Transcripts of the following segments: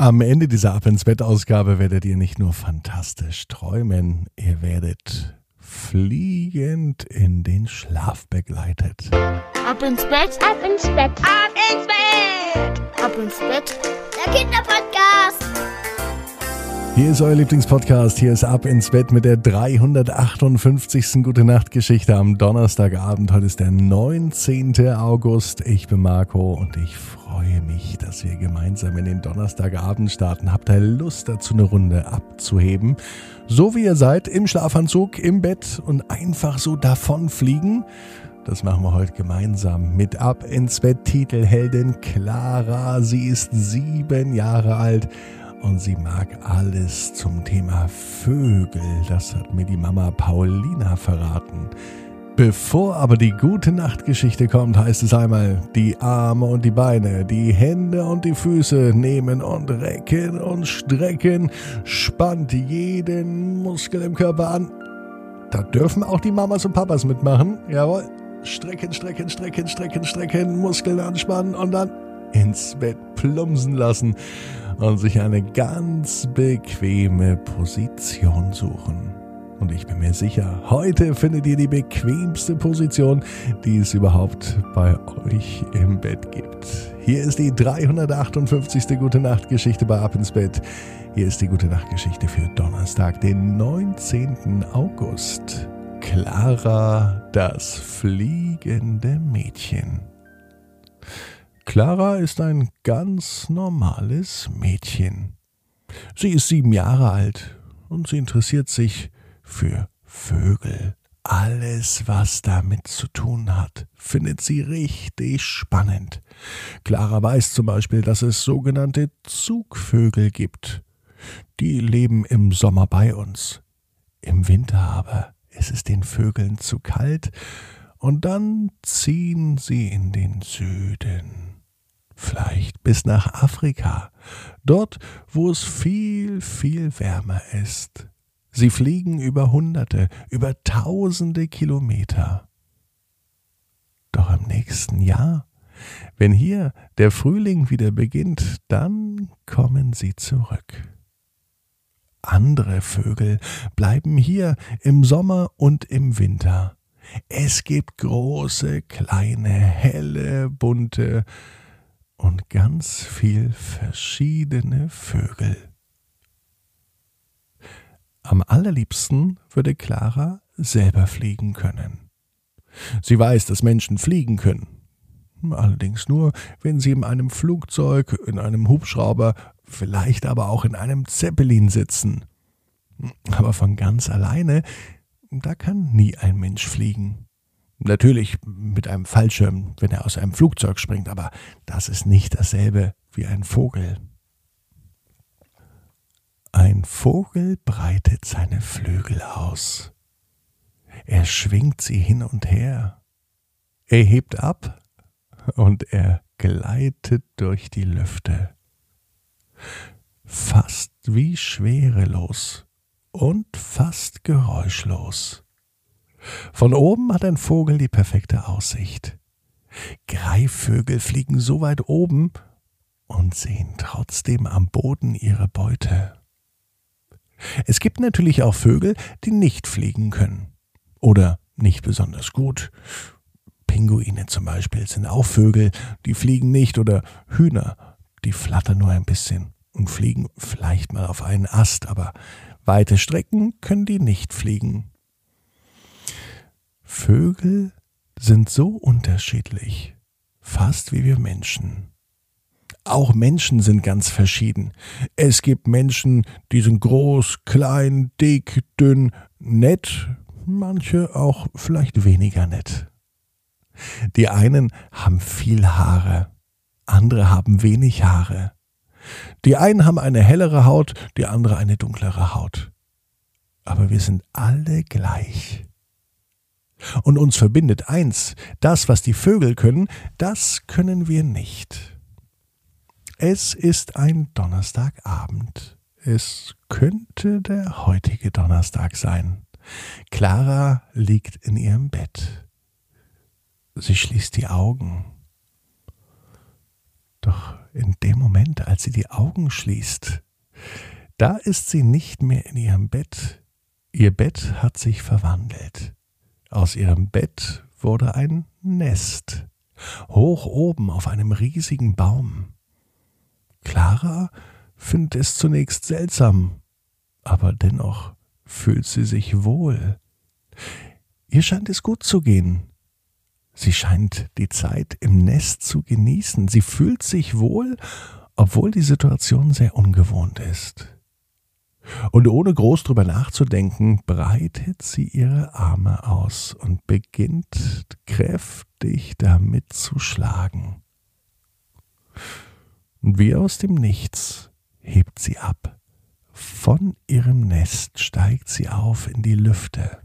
Am Ende dieser Ab ins Bett Ausgabe werdet ihr nicht nur fantastisch träumen, ihr werdet fliegend in den Schlaf begleitet. Ab ins Bett, ab ins Bett, ab ins Bett, ab ins Bett. Der Kinderpodcast. Hier ist euer Lieblingspodcast. Hier ist Ab ins Bett mit der 358. Gute Nacht Geschichte am Donnerstagabend. Heute ist der 19. August. Ich bin Marco und ich freue mich, dass wir gemeinsam in den Donnerstagabend starten. Habt ihr Lust dazu, eine Runde abzuheben? So wie ihr seid, im Schlafanzug, im Bett und einfach so davonfliegen? Das machen wir heute gemeinsam mit Ab ins Bett Titelheldin Clara. Sie ist sieben Jahre alt und sie mag alles zum Thema Vögel. Das hat mir die Mama Paulina verraten. Bevor aber die gute Nachtgeschichte kommt, heißt es einmal, die Arme und die Beine, die Hände und die Füße nehmen und recken und strecken, spannt jeden Muskel im Körper an. Da dürfen auch die Mamas und Papas mitmachen. Jawohl. Strecken, strecken, strecken, strecken, strecken, Muskeln anspannen und dann ins Bett plumpsen lassen und sich eine ganz bequeme Position suchen. Und ich bin mir sicher, heute findet ihr die bequemste Position, die es überhaupt bei euch im Bett gibt. Hier ist die 358. Gute Nacht Geschichte bei Ab ins Bett. Hier ist die Gute Nacht Geschichte für Donnerstag, den 19. August. Clara, das fliegende Mädchen. Clara ist ein ganz normales Mädchen. Sie ist sieben Jahre alt und sie interessiert sich für Vögel. Alles, was damit zu tun hat, findet sie richtig spannend. Clara weiß zum Beispiel, dass es sogenannte Zugvögel gibt. Die leben im Sommer bei uns. Im Winter aber ist es den Vögeln zu kalt und dann ziehen sie in den Süden vielleicht bis nach Afrika, dort, wo es viel, viel wärmer ist. Sie fliegen über Hunderte, über Tausende Kilometer. Doch im nächsten Jahr, wenn hier der Frühling wieder beginnt, dann kommen sie zurück. Andere Vögel bleiben hier im Sommer und im Winter. Es gibt große, kleine, helle, bunte, und ganz viel verschiedene Vögel. Am allerliebsten würde Clara selber fliegen können. Sie weiß, dass Menschen fliegen können. Allerdings nur, wenn sie in einem Flugzeug, in einem Hubschrauber, vielleicht aber auch in einem Zeppelin sitzen. Aber von ganz alleine, da kann nie ein Mensch fliegen. Natürlich mit einem Fallschirm, wenn er aus einem Flugzeug springt, aber das ist nicht dasselbe wie ein Vogel. Ein Vogel breitet seine Flügel aus. Er schwingt sie hin und her. Er hebt ab und er gleitet durch die Lüfte. Fast wie schwerelos und fast geräuschlos. Von oben hat ein Vogel die perfekte Aussicht. Greifvögel fliegen so weit oben und sehen trotzdem am Boden ihre Beute. Es gibt natürlich auch Vögel, die nicht fliegen können oder nicht besonders gut. Pinguine zum Beispiel sind auch Vögel, die fliegen nicht oder Hühner, die flattern nur ein bisschen und fliegen vielleicht mal auf einen Ast, aber weite Strecken können die nicht fliegen. Vögel sind so unterschiedlich, fast wie wir Menschen. Auch Menschen sind ganz verschieden. Es gibt Menschen, die sind groß, klein, dick, dünn, nett, manche auch vielleicht weniger nett. Die einen haben viel Haare, andere haben wenig Haare. Die einen haben eine hellere Haut, die andere eine dunklere Haut. Aber wir sind alle gleich. Und uns verbindet eins, das, was die Vögel können, das können wir nicht. Es ist ein Donnerstagabend. Es könnte der heutige Donnerstag sein. Clara liegt in ihrem Bett. Sie schließt die Augen. Doch in dem Moment, als sie die Augen schließt, da ist sie nicht mehr in ihrem Bett. Ihr Bett hat sich verwandelt. Aus ihrem Bett wurde ein Nest, hoch oben auf einem riesigen Baum. Clara findet es zunächst seltsam, aber dennoch fühlt sie sich wohl. Ihr scheint es gut zu gehen. Sie scheint die Zeit im Nest zu genießen. Sie fühlt sich wohl, obwohl die Situation sehr ungewohnt ist. Und ohne groß drüber nachzudenken, breitet sie ihre Arme aus und beginnt kräftig damit zu schlagen. Und wie aus dem Nichts hebt sie ab. Von ihrem Nest steigt sie auf in die Lüfte.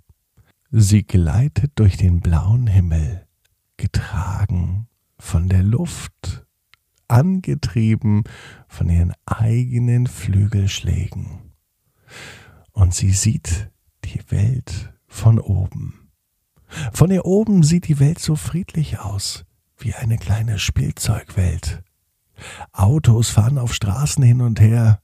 Sie gleitet durch den blauen Himmel, getragen von der Luft, angetrieben von ihren eigenen Flügelschlägen. Und sie sieht die Welt von oben. Von ihr oben sieht die Welt so friedlich aus, wie eine kleine Spielzeugwelt. Autos fahren auf Straßen hin und her,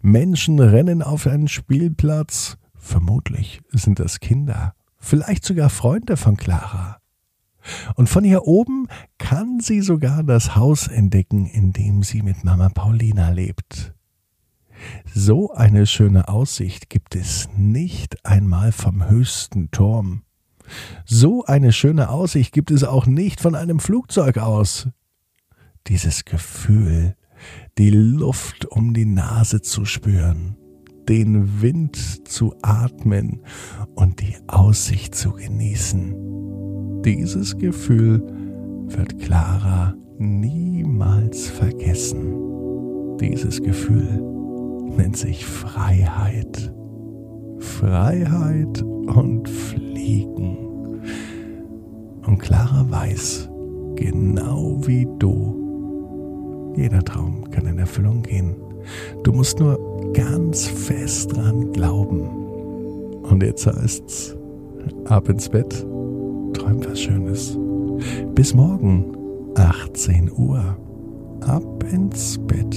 Menschen rennen auf einen Spielplatz, vermutlich sind das Kinder, vielleicht sogar Freunde von Clara. Und von hier oben kann sie sogar das Haus entdecken, in dem sie mit Mama Paulina lebt. So eine schöne Aussicht gibt es nicht einmal vom höchsten Turm. So eine schöne Aussicht gibt es auch nicht von einem Flugzeug aus. Dieses Gefühl, die Luft um die Nase zu spüren, den Wind zu atmen und die Aussicht zu genießen. Dieses Gefühl wird Clara niemals vergessen. Dieses Gefühl nennt sich Freiheit. Freiheit und Fliegen. Und Clara weiß, genau wie du, jeder Traum kann in Erfüllung gehen. Du musst nur ganz fest dran glauben. Und jetzt heißt's, ab ins Bett, träum was Schönes. Bis morgen, 18 Uhr, ab ins Bett